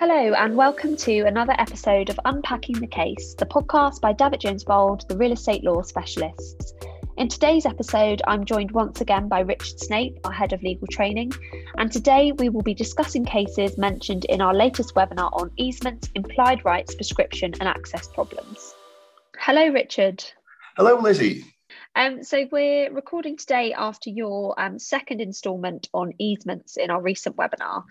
Hello, and welcome to another episode of Unpacking the Case, the podcast by Davitt Jones Bould, the real estate law specialists. In today's episode, I'm joined once again by Richard Snape, our head of legal training, and today we will be discussing cases mentioned in our latest webinar on easements, implied rights, prescription, and access problems. Hello, Richard. Hello, Lizzie. Um, so we're recording today after your um, second instalment on easements in our recent webinar.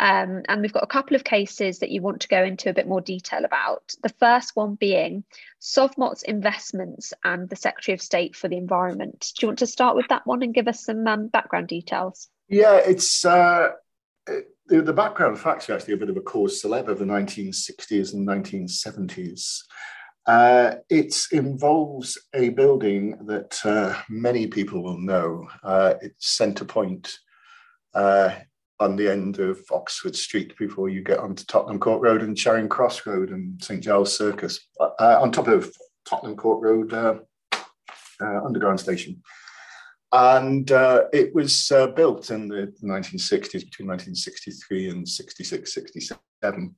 Um, and we've got a couple of cases that you want to go into a bit more detail about. The first one being Sovmots Investments and the Secretary of State for the Environment. Do you want to start with that one and give us some um, background details? Yeah, it's uh, the, the background facts are actually a bit of a cause celeb of the 1960s and 1970s. Uh, it involves a building that uh, many people will know. Uh, it's Centre Point uh, on the end of Oxford Street before you get onto Tottenham Court Road and Charing Cross Road and St Giles Circus, uh, on top of Tottenham Court Road uh, uh, Underground Station. And uh, it was uh, built in the 1960s, between 1963 and 66, 67.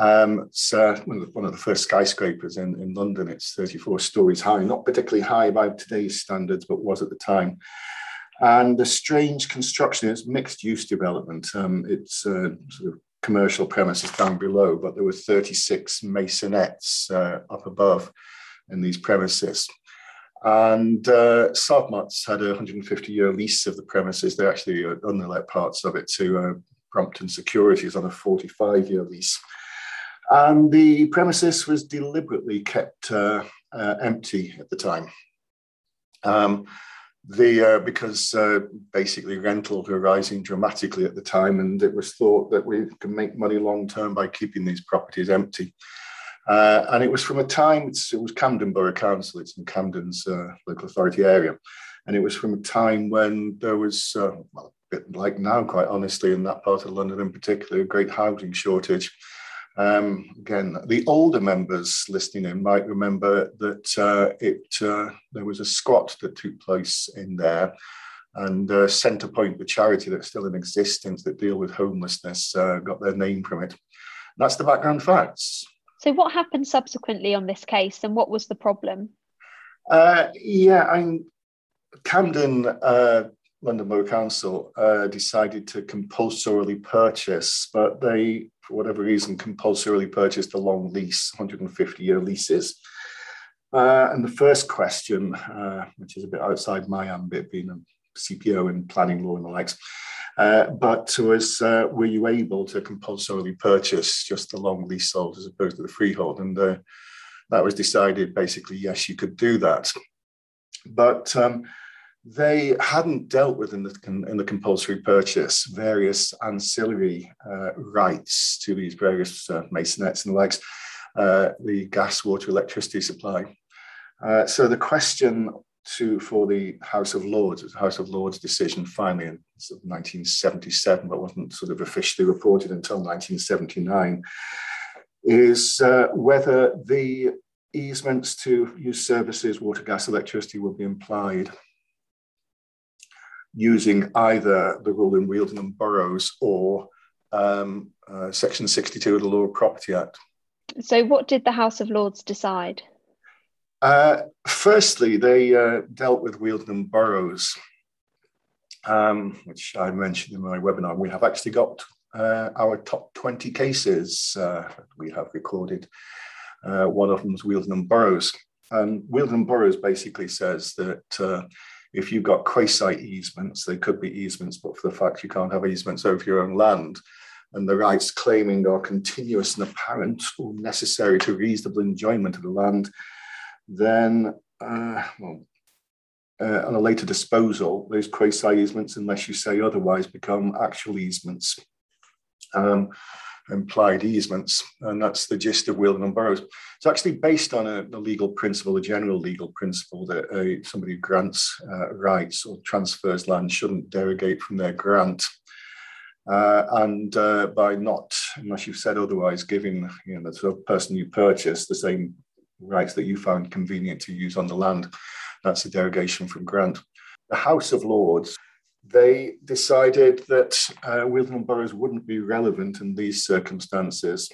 Um, it's uh, one, of the, one, of the, first skyscrapers in, in London. It's 34 stories high, not particularly high by today's standards, but was at the time. And the strange construction is mixed use development. Um, it's uh, sort of commercial premises down below, but there were 36 masonettes uh, up above in these premises. And uh, Sovmots had a 150 year lease of the premises. They actually uh, underlet parts of it to uh, Brompton Securities on a 45 year lease. And the premises was deliberately kept uh, uh, empty at the time. Um, the uh, because uh, basically rentals were rising dramatically at the time, and it was thought that we can make money long term by keeping these properties empty. Uh, and it was from a time it was Camden Borough Council, it's in Camden's uh, local authority area, and it was from a time when there was uh, well, like now, quite honestly, in that part of London in particular, a great housing shortage. Um, again, the older members listening in might remember that uh, it uh, there was a squat that took place in there, and uh, Centrepoint, the charity that's still in existence that deal with homelessness, uh, got their name from it. that's the background facts. So, what happened subsequently on this case, and what was the problem? Uh, yeah, I'm Camden uh, London Borough Council uh, decided to compulsorily purchase, but they, for whatever reason, compulsorily purchased a long lease, 150 year leases. Uh, and the first question, uh, which is a bit outside my ambit, being a CPO in planning law and the likes, uh, but was uh, were you able to compulsorily purchase just the long leasehold as opposed to the freehold? And uh, that was decided basically, yes, you could do that. But um, they hadn't dealt with in the, in the compulsory purchase various ancillary uh, rights to these various uh, masonettes and the likes, uh, the gas, water, electricity supply. Uh, so the question to for the House of Lords, the House of Lords decision finally in sort of 1977, but wasn't sort of officially reported until 1979, is uh, whether the easements to use services, water, gas, electricity will be implied using either the rule in Wheeldon and Burrows or um, uh, Section 62 of the Law of Property Act. So, what did the House of Lords decide? Uh, firstly, they uh, dealt with Wheeldon and Burrows, um, which I mentioned in my webinar. We have actually got uh, our top 20 cases uh, we have recorded. Uh, one of them is Wheeldon and Burrows. And Wheeldon and Burrows basically says that if you've got quasi easements, they could be easements, but for the fact you can't have easements over your own land, and the rights claiming are continuous and apparent or necessary to reasonable enjoyment of the land, then, uh, well, uh, on a later disposal, those quasi easements, unless you say otherwise, become actual easements. Um, implied easements, and that's the gist of Wheeldon and Burrows. It's actually based on a, a legal principle, a general legal principle that uh, somebody who grants uh, rights or transfers land shouldn't derogate from their grant. Uh, and uh, by not, unless you've said otherwise, giving you know, the person you purchase the same rights that you found convenient to use on the land, that's a derogation from grant. The House of Lords they decided that uh, and Burrows wouldn't be relevant in these circumstances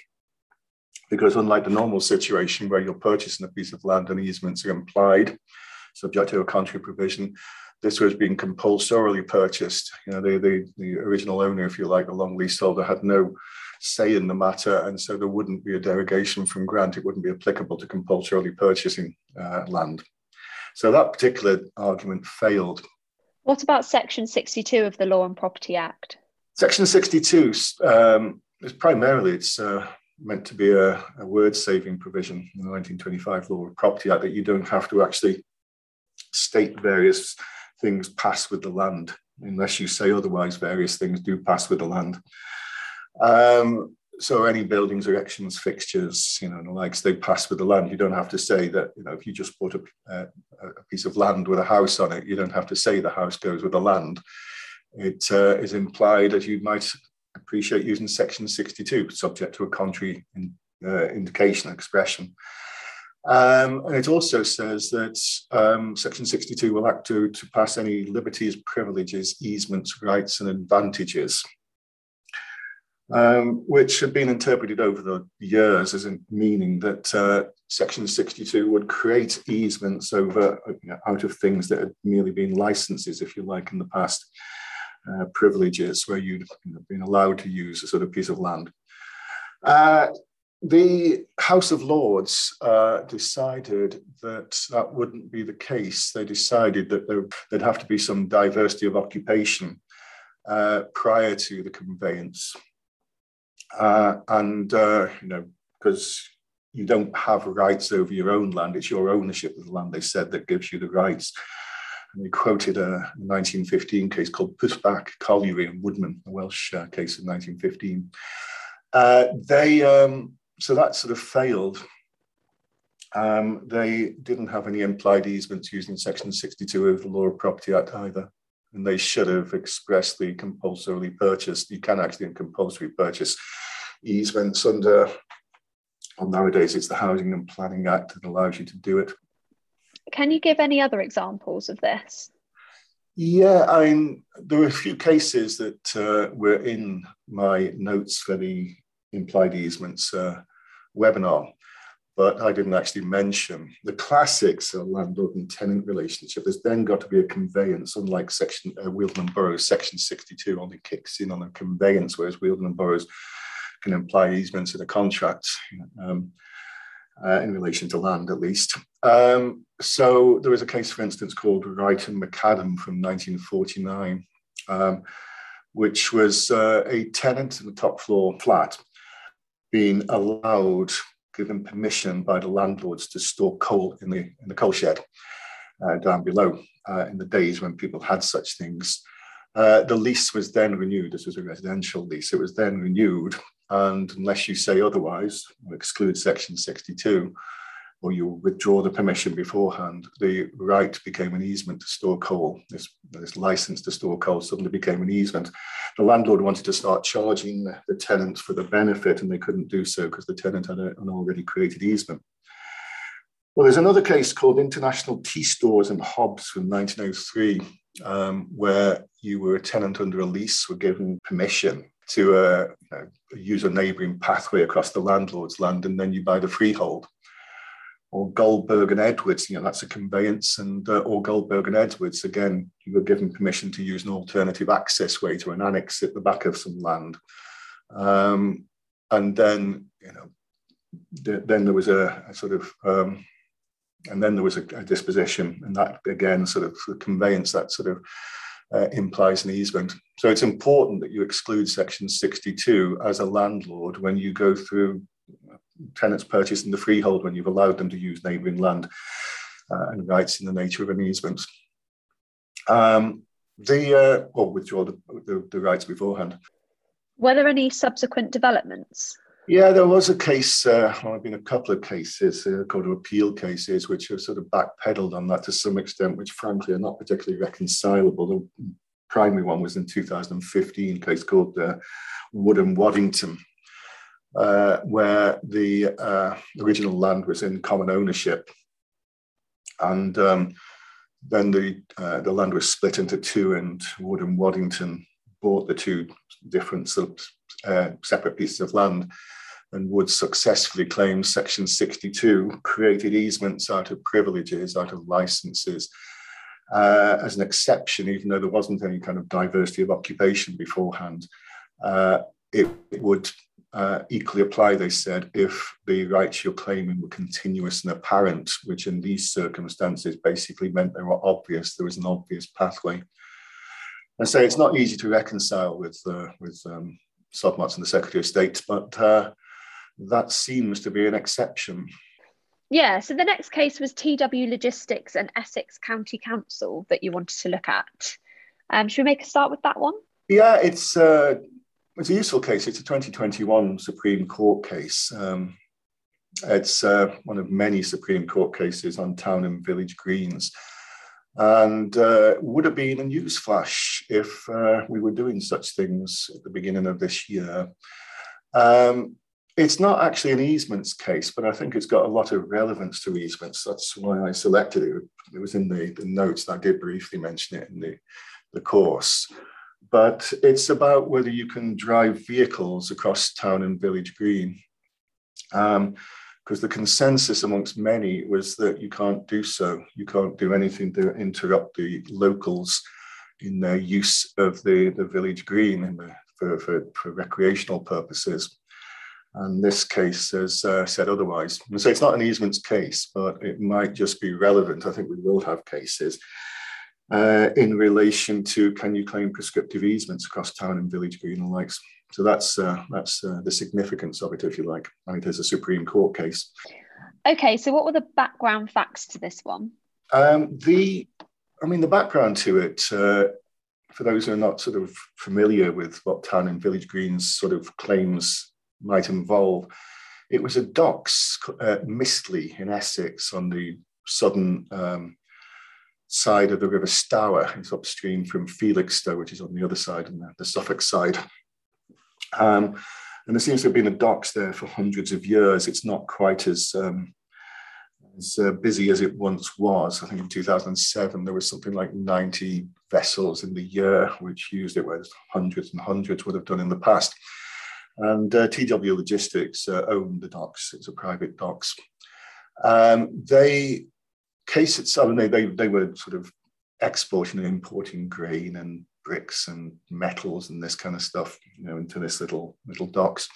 because unlike the normal situation where you're purchasing a piece of land and easements are implied, subject to a contrary provision, this was being compulsorily purchased. You know, the, the, the original owner, if you like, the long leaseholder, had no say in the matter, and so there wouldn't be a derogation from grant. It wouldn't be applicable to compulsorily purchasing uh, land. So that particular argument failed. What about Section 62 of the Law and Property Act? Section 62 um, is primarily it's uh, meant to be a, a word saving provision in the 1925 Law of Property Act that you don't have to actually state various things pass with the land unless you say otherwise various things do pass with the land um, so any buildings erections fixtures you know and the likes they pass with the land. You don't have to say that you know if you just put a, a, a piece of land with a house on it you don't have to say the house goes with the land. It uh, is implied as you might appreciate using section 62, subject to a contrary in, uh, indication expression. Um, and it also says that um, section 62 will act to, to pass any liberties, privileges, easements, rights, and advantages, um, which had been interpreted over the years as meaning that uh, section 62 would create easements over you know, out of things that had merely been licenses, if you like, in the past uh, privileges where you'd you know, been allowed to use a sort of piece of land. Uh, the House of Lords uh, decided that that wouldn't be the case. They decided that there, would have to be some diversity of occupation uh, prior to the conveyance. Uh, and, uh, you know, because you don't have rights over your own land, it's your ownership of the land, they said, that gives you the rights. And they quoted a 1915 case called Pwllbach, Colliery and Woodman, a Welsh uh, case of 1915. Uh, they um, so that sort of failed. Um, they didn't have any implied easements using Section 62 of the Law of Property Act either, and they should have expressly compulsorily purchased. You can actually compulsory purchase easements under. Well, nowadays, it's the Housing and Planning Act that allows you to do it. Can you give any other examples of this? Yeah, I mean, there were a few cases that uh, were in my notes for the implied easements uh, webinar, but I didn't actually mention. The classics are landlord and tenant relationship. There's then got to be a conveyance, unlike section uh, and Burrows, section 62 only kicks in on a conveyance, whereas Wheeldon and Burrows can imply easements in a contract. Um, uh, in relation to land, at least. Um, so was a case, for instance, called Wright and Macadam from 1949, um, which was uh, a tenant in the top floor flat being allowed, given permission by the landlords to store coal in the in the coal shed uh, down below uh, in the days when people had such things. Uh, the lease was then renewed. This was a residential lease. It was then renewed and unless you say otherwise, exclude section 62, or you withdraw the permission beforehand, the right became an easement to store coal. This, this license to store coal suddenly became an easement. The landlord wanted to start charging the tenant for the benefit, and they couldn't do so because the tenant had a, an already created easement. Well, there's another case called International Tea Stores and Hobbs from 1903, um, where you were a tenant under a lease, were given permission to you know, use a neighbouring pathway across the landlord's land, and then you buy the freehold. Or Goldberg and Edwards, you know, that's a conveyance, and uh, or Goldberg and Edwards, again, you were given permission to use an alternative access way to an annex at the back of some land. Um, and then, you know, th- then there was a, a sort of, um, and then there was a, a, disposition, and that again, sort of conveyance, that sort of uh, implies an easement. So it's important that you exclude section 62 as a landlord when you go through tenants purchasing the freehold when you've allowed them to use neighbouring land uh, and rights in the nature of an easement. Um, the uh, or withdraw the, the, the, rights beforehand. Were there any subsequent developments? Yeah, there was a case. Uh, well, there have been a couple of cases uh, called appeal cases, which have sort of backpedaled on that to some extent, which frankly are not particularly reconcilable. The primary one was in 2015, a case called uh, Wood and Waddington, uh, where the uh, original land was in common ownership. And um, then the uh, the land was split into two, and Wood and Waddington bought the two different uh, separate pieces of land. And Wood successfully claimed Section 62 created easements out of privileges, out of licenses, uh, as an exception, even though there wasn't any kind of diversity of occupation beforehand. Uh, it, it, would uh, equally apply, they said, if the rights you're claiming were continuous and apparent, which in these circumstances basically meant they were obvious, there was an obvious pathway. And so it's not easy to reconcile with, uh, with um, Sovmots and the Secretary of State, but uh, that seems to be an exception. Yeah, so the next case was TW Logistics and Essex County Council that you wanted to look at. Um, should we make a start with that one? Yeah, it's uh, it's a useful case. It's a 2021 Supreme Court case. Um, it's uh, one of many Supreme Court cases on town and village greens. And uh, would have been a newsflash if uh, we were doing such things at the beginning of this year. Um, it's not actually an easements case, but I think it's got a lot of relevance to easements. That's why I selected it. It was in the, the notes, and I did briefly mention it in the, the course but it's about whether you can drive vehicles across town and village green. Because the consensus amongst many was that you can't do so. You can't do anything to interrupt the locals in their use of the, the village green the, for, for, for, recreational purposes. And this case has uh, said otherwise. And so it's not an easements case, but it might just be relevant. I think we will have cases uh, in relation to can you claim prescriptive easements across town and village green and likes. So that's uh, that's uh, the significance of it, if you like. I And it is a Supreme Court case. Okay, so what were the background facts to this one? Um, the, I mean, the background to it, uh, for those who are not sort of familiar with what town and village greens sort of claims might involve, it was a docks, uh, Mistley in Essex on the southern um, side of the River Stour. It's upstream from Felixstowe, which is on the other side, and the, the Suffolk side. Um, and there seems to have been a docks there for hundreds of years. It's not quite as um, as uh, busy as it once was. I think in 2007 there was something like 90 vessels in the year which used it, whereas hundreds and hundreds would have done in the past. And uh, TW Logistics uh, owned the docks. It's a private docks. Um, they case itself, and they, they, they were sort of exporting and importing grain and bricks and metals and this kind of stuff, you know, into this little little docks.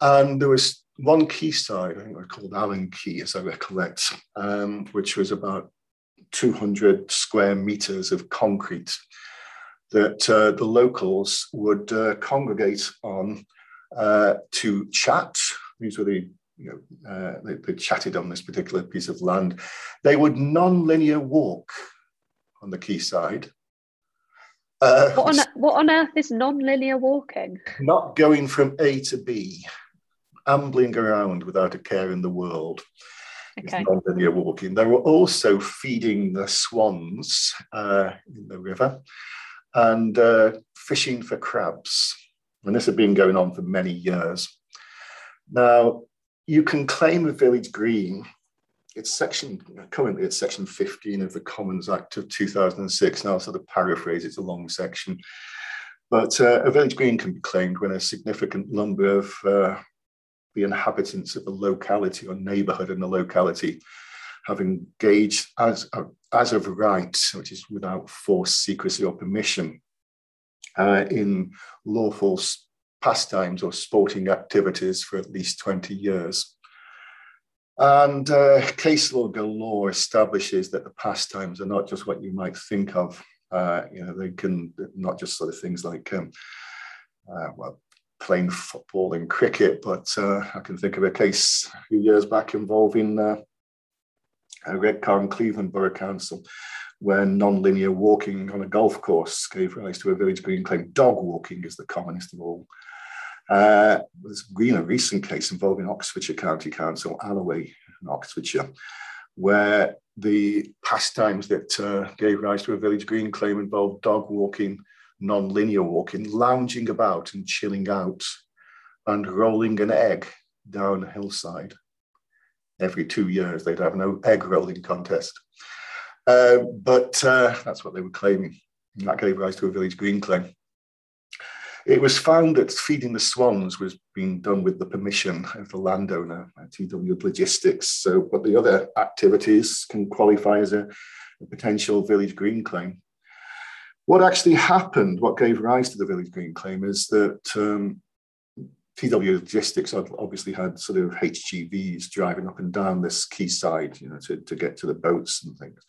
And there was one quayside, I think it was called Allen Quay, as I recollect, um, which was about 200 square meters of concrete that uh, the locals would uh, congregate on uh, to chat. These were the you know, uh, they, they, chatted on this particular piece of land. They would non-linear walk on the quayside. Uh, what, on, what on earth is non-linear walking? Not going from A to B, ambling around without a care in the world. Okay. Non-linear walking. They were also feeding the swans uh, in the river and uh, fishing for crabs. And this had been going on for many years. Now, you can claim a village green. It's section currently it's section 15 of the Commons Act of 2006. Now, sort of paraphrase, it's a long section. But uh, a village green can be claimed when a significant number of uh, the inhabitants of a locality or neighbourhood in the locality have engaged as, uh, as of right, which is without force, secrecy, or permission, uh, in lawful pastimes or sporting activities for at least 20 years. And uh, case law galore establishes that the pastimes are not just what you might think of. Uh, you know, they can not just sort of things like, um, uh, well, playing football and cricket, but uh, I can think of a case a few years back involving uh, Redcar and Cleveland Borough Council, where non-linear walking on a golf course gave rise to a village green claim. Dog walking is the commonest of all. Uh, there's been a recent case involving Oxfordshire County Council, Alloway in Oxfordshire, where the pastimes that uh, gave rise to a village green claim involved dog walking, non-linear walking, lounging about and chilling out, and rolling an egg down a hillside. Every two years, they'd have an egg rolling contest. Uh, but uh, that's what they were claiming. That gave rise to a village green claim. It was found that feeding the swans was being done with the permission of the landowner, at TW Logistics. So, but the other activities can qualify as a, a potential village green claim. What actually happened, what gave rise to the village green claim, is that um, TW Logistics obviously had sort of HGVs driving up and down this quayside, you know, to, to get to the boats and things.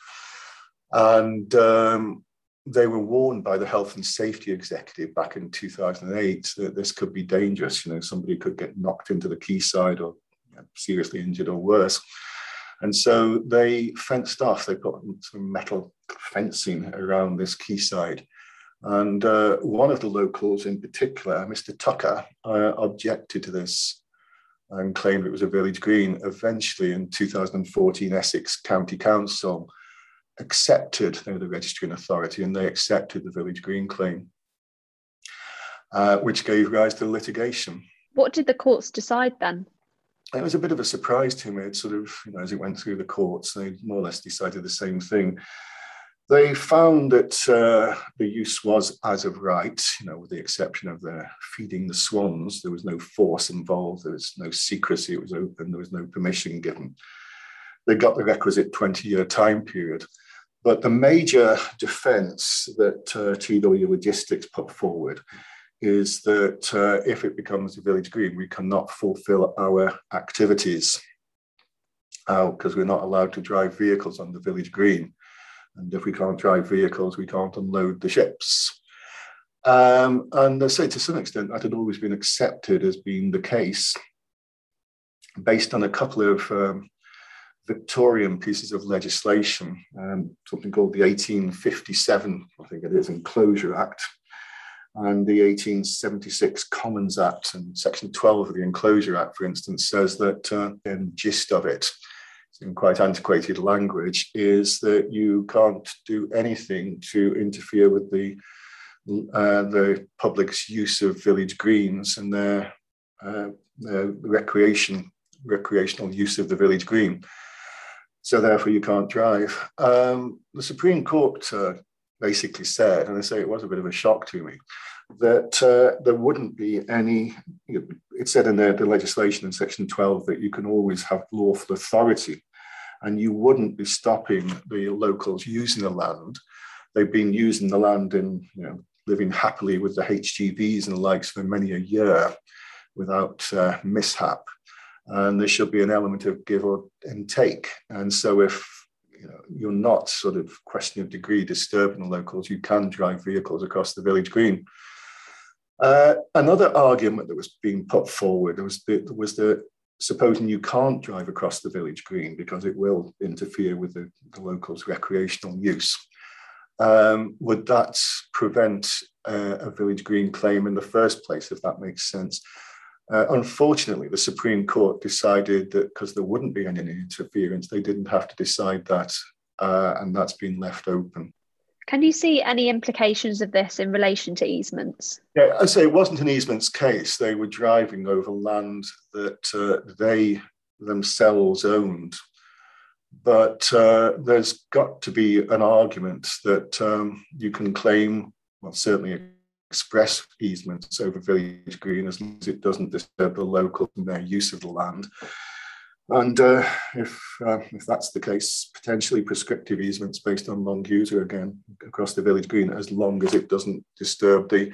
And um, they were warned by the health and safety executive back in 2008 that this could be dangerous. You know, somebody could get knocked into the quayside or you know, seriously injured or worse. And so they fenced off, they put some metal fencing around this quayside. And uh, one of the locals in particular, Mr. Tucker, uh, objected to this and claimed it was a village green. Eventually, in 2014, Essex County Council accepted, they were the registering authority, and they accepted the village green claim, uh, which gave rise to litigation. What did the courts decide then? It was a bit of a surprise to me. It sort of, you know, as it went through the courts, they more or less decided the same thing. They found that uh, the use was as of right, you know, with the exception of the feeding the swans. There was no force involved. There was no secrecy. It was open. There was no permission given. They got the requisite 20 year time period. But the major defense that uh, TW Logistics put forward is that uh, if it becomes a village green, we cannot fulfill our activities because we're not allowed to drive vehicles on the village green. And if we can't drive vehicles, we can't unload the ships. Um, and I say to some extent that had always been accepted as being the case based on a couple of um, Victorian pieces of legislation, um, something called the 1857, I think it is, Enclosure Act, and the 1876 Commons Act, and Section 12 of the Enclosure Act, for instance, says that uh, the gist of it, in quite antiquated language, is that you can't do anything to interfere with the uh, the public's use of village greens and their, uh, their recreation recreational use of the village green so therefore you can't drive. Um, the Supreme Court uh, basically said, and I say it was a bit of a shock to me, that uh, there wouldn't be any, you know, it said in the, the legislation in section 12 that you can always have lawful authority and you wouldn't be stopping the locals using the land. They've been using the land in, you know, living happily with the HGVs and the likes for many a year without uh, mishap and there should be an element of give or and take. And so if you know, you're not sort of question of degree disturbing the locals, you can drive vehicles across the village green. Uh, another argument that was being put forward was the, was the supposing you can't drive across the village green because it will interfere with the, the locals' recreational use. Um, would that prevent uh, a village green claim in the first place, if that makes sense? Uh, unfortunately, the Supreme Court decided that because there wouldn't be any interference, they didn't have to decide that, uh, and that's been left open. Can you see any implications of this in relation to easements? Yeah, I say it wasn't an easements case. They were driving over land that uh, they themselves owned. But uh, there's got to be an argument that um, you can claim, well, certainly express easements over village green as long as it doesn't disturb the locals and their use of the land. And uh, if, uh, if that's the case, potentially prescriptive easements based on long user again across the village green, as long as it doesn't disturb the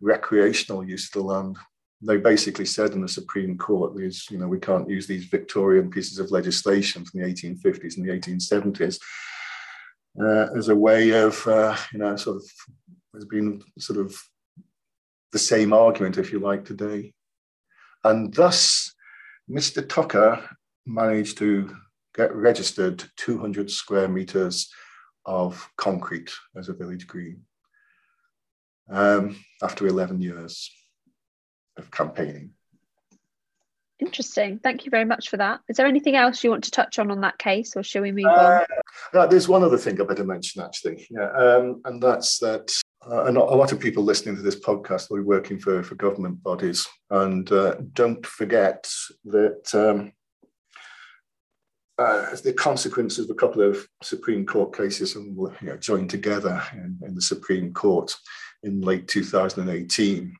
recreational use of the land. They basically said in the Supreme Court, these, you know, we can't use these Victorian pieces of legislation from the 1850s and the 1870s uh, as a way of, uh, you know, sort of has been sort of the same argument, if you like, today. And thus, Mr. Tucker managed to get registered 200 square meters of concrete as a village green um, after 11 years of campaigning. Interesting. Thank you very much for that. Is there anything else you want to touch on on that case, or shall we move uh, on? there's one other thing I better mention, actually. Yeah, um, and that's that uh, and a lot of people listening to this podcast will be working for, for government bodies. And uh, don't forget that um, uh, the consequence of a couple of Supreme Court cases and you know, joined together in, in, the Supreme Court in late 2018.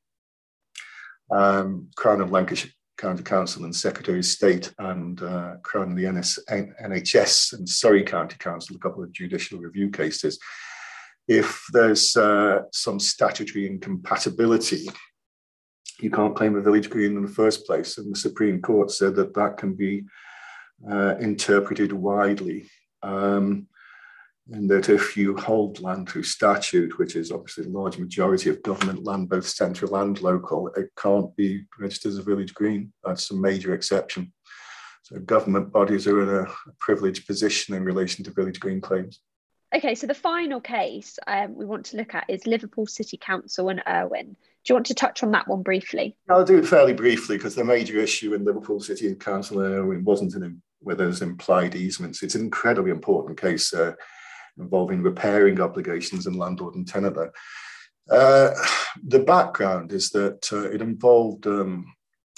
Um, Crown of Lancashire County Council and Secretary of State and uh, Crown of the NS, NHS and Surrey County Council, a couple of judicial review cases. If there's uh, some statutory incompatibility, you can't claim a village green in the first place. And the Supreme Court said that that can be uh, interpreted widely. Um, and that if you hold land through statute, which is obviously the large majority of government land, both central and local, it can't be registered as a village green. That's a major exception. So government bodies are in a privileged position in relation to village green claims. Okay, so the final case um, we want to look at is Liverpool City Council and Irwin. Do you want to touch on that one briefly? I'll do it fairly briefly because the major issue in Liverpool City Council and Irwin wasn't an where implied easements. It's an incredibly important case uh, involving repairing obligations and landlord and tenant. Uh, the background is that uh, it involved, um,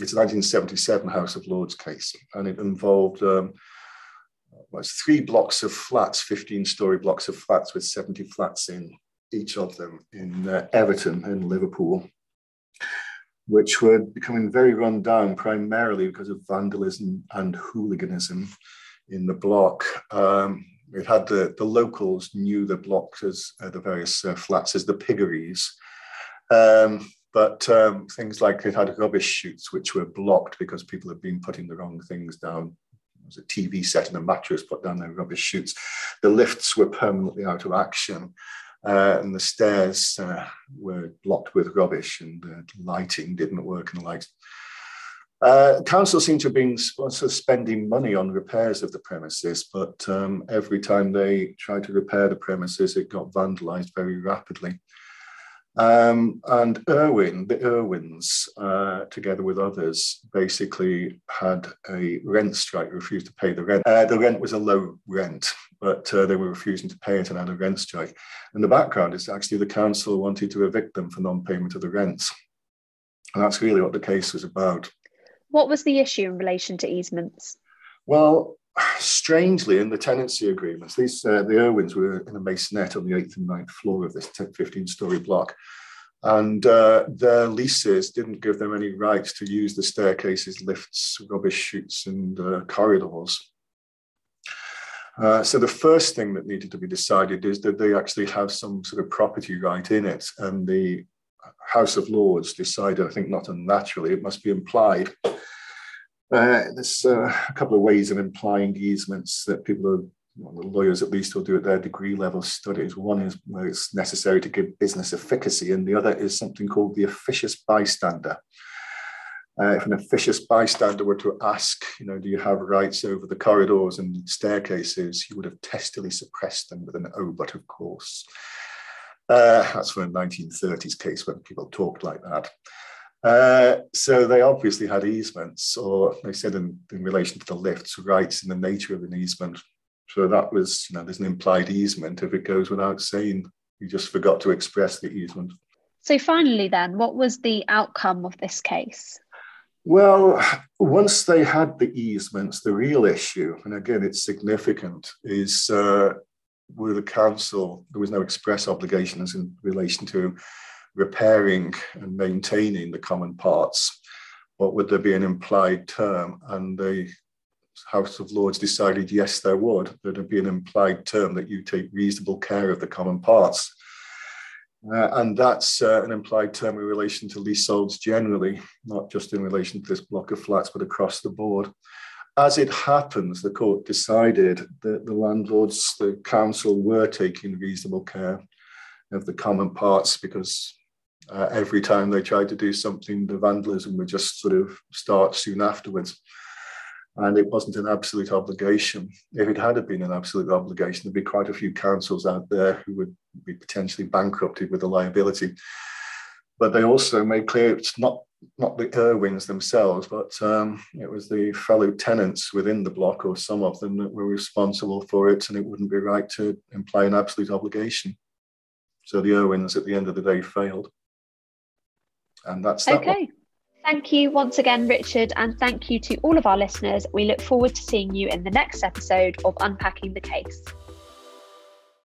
it's a 1977 House of Lords case, and it involved um, well, three blocks of flats, 15 story blocks of flats with 70 flats in each of them in uh, Everton in Liverpool which were becoming very run down primarily because of vandalism and hooliganism in the block. Um, it had the, the locals knew the blocks as uh, the various uh, flats as the piggeries. Um, but um, things like it had rubbish chutes which were blocked because people had been putting the wrong things down. Was a TV set and a mattress put down their rubbish chutes. The lifts were permanently out of action uh, and the stairs uh, were blocked with rubbish and the lighting didn't work and the lights. Uh, council seemed to have been of spending money on repairs of the premises, but um, every time they tried to repair the premises, it got vandalised very rapidly. Um, and Irwin, the Irwins, uh, together with others, basically had a rent strike, refused to pay the rent. Uh, the rent was a low rent, but uh, they were refusing to pay it and had a rent strike. And the background is actually the council wanted to evict them for non payment of the rents. And that's really what the case was about. What was the issue in relation to easements? Well, strangely, in the tenancy agreements, these uh, the Irwins were in a masonette on the eighth and ninth floor of this 15 story block. And uh, their leases didn't give them any rights to use the staircases, lifts, rubbish chutes, and uh, corridors. Uh, so the first thing that needed to be decided is that they actually have some sort of property right in it. And the House of Lords decided, I think not unnaturally, it must be implied uh, there's uh, a couple of ways of implying easements that people are, well, lawyers at least will do at their degree level studies. One is where it's necessary to give business efficacy, and the other is something called the officious bystander. Uh, if an officious bystander were to ask, you know, do you have rights over the corridors and staircases, you would have testily suppressed them with an oh, but of course. Uh, that's from a 1930s case when people talked like that. Uh, so they obviously had easements, or they said in, in relation to the lifts, rights in the nature of an easement. So that was, you know, there's an implied easement if it goes without saying. You just forgot to express the easement. So finally, then, what was the outcome of this case? Well, once they had the easements, the real issue, and again, it's significant, is uh, with the council, there was no express obligations in relation to repairing and maintaining the common parts, what would there be an implied term? And the House of Lords decided yes, there would. There'd be an implied term that you take reasonable care of the common parts. Uh, and that's uh, an implied term in relation to leaseholds generally, not just in relation to this block of flats, but across the board. As it happens, the court decided that the landlords, the council, were taking reasonable care of the common parts because uh, every time they tried to do something, the vandalism would just sort of start soon afterwards. And it wasn't an absolute obligation. If it had been an absolute obligation, there'd be quite a few councils out there who would be potentially bankrupted with the liability. But they also made clear it's not not the Irwins themselves, but um, it was the fellow tenants within the block or some of them that were responsible for it, and it wouldn't be right to imply an absolute obligation. So the Irwins at the end of the day failed. And that's that okay. Thank you once again, Richard, and thank you to all of our listeners. We look forward to seeing you in the next episode of Unpacking the Case.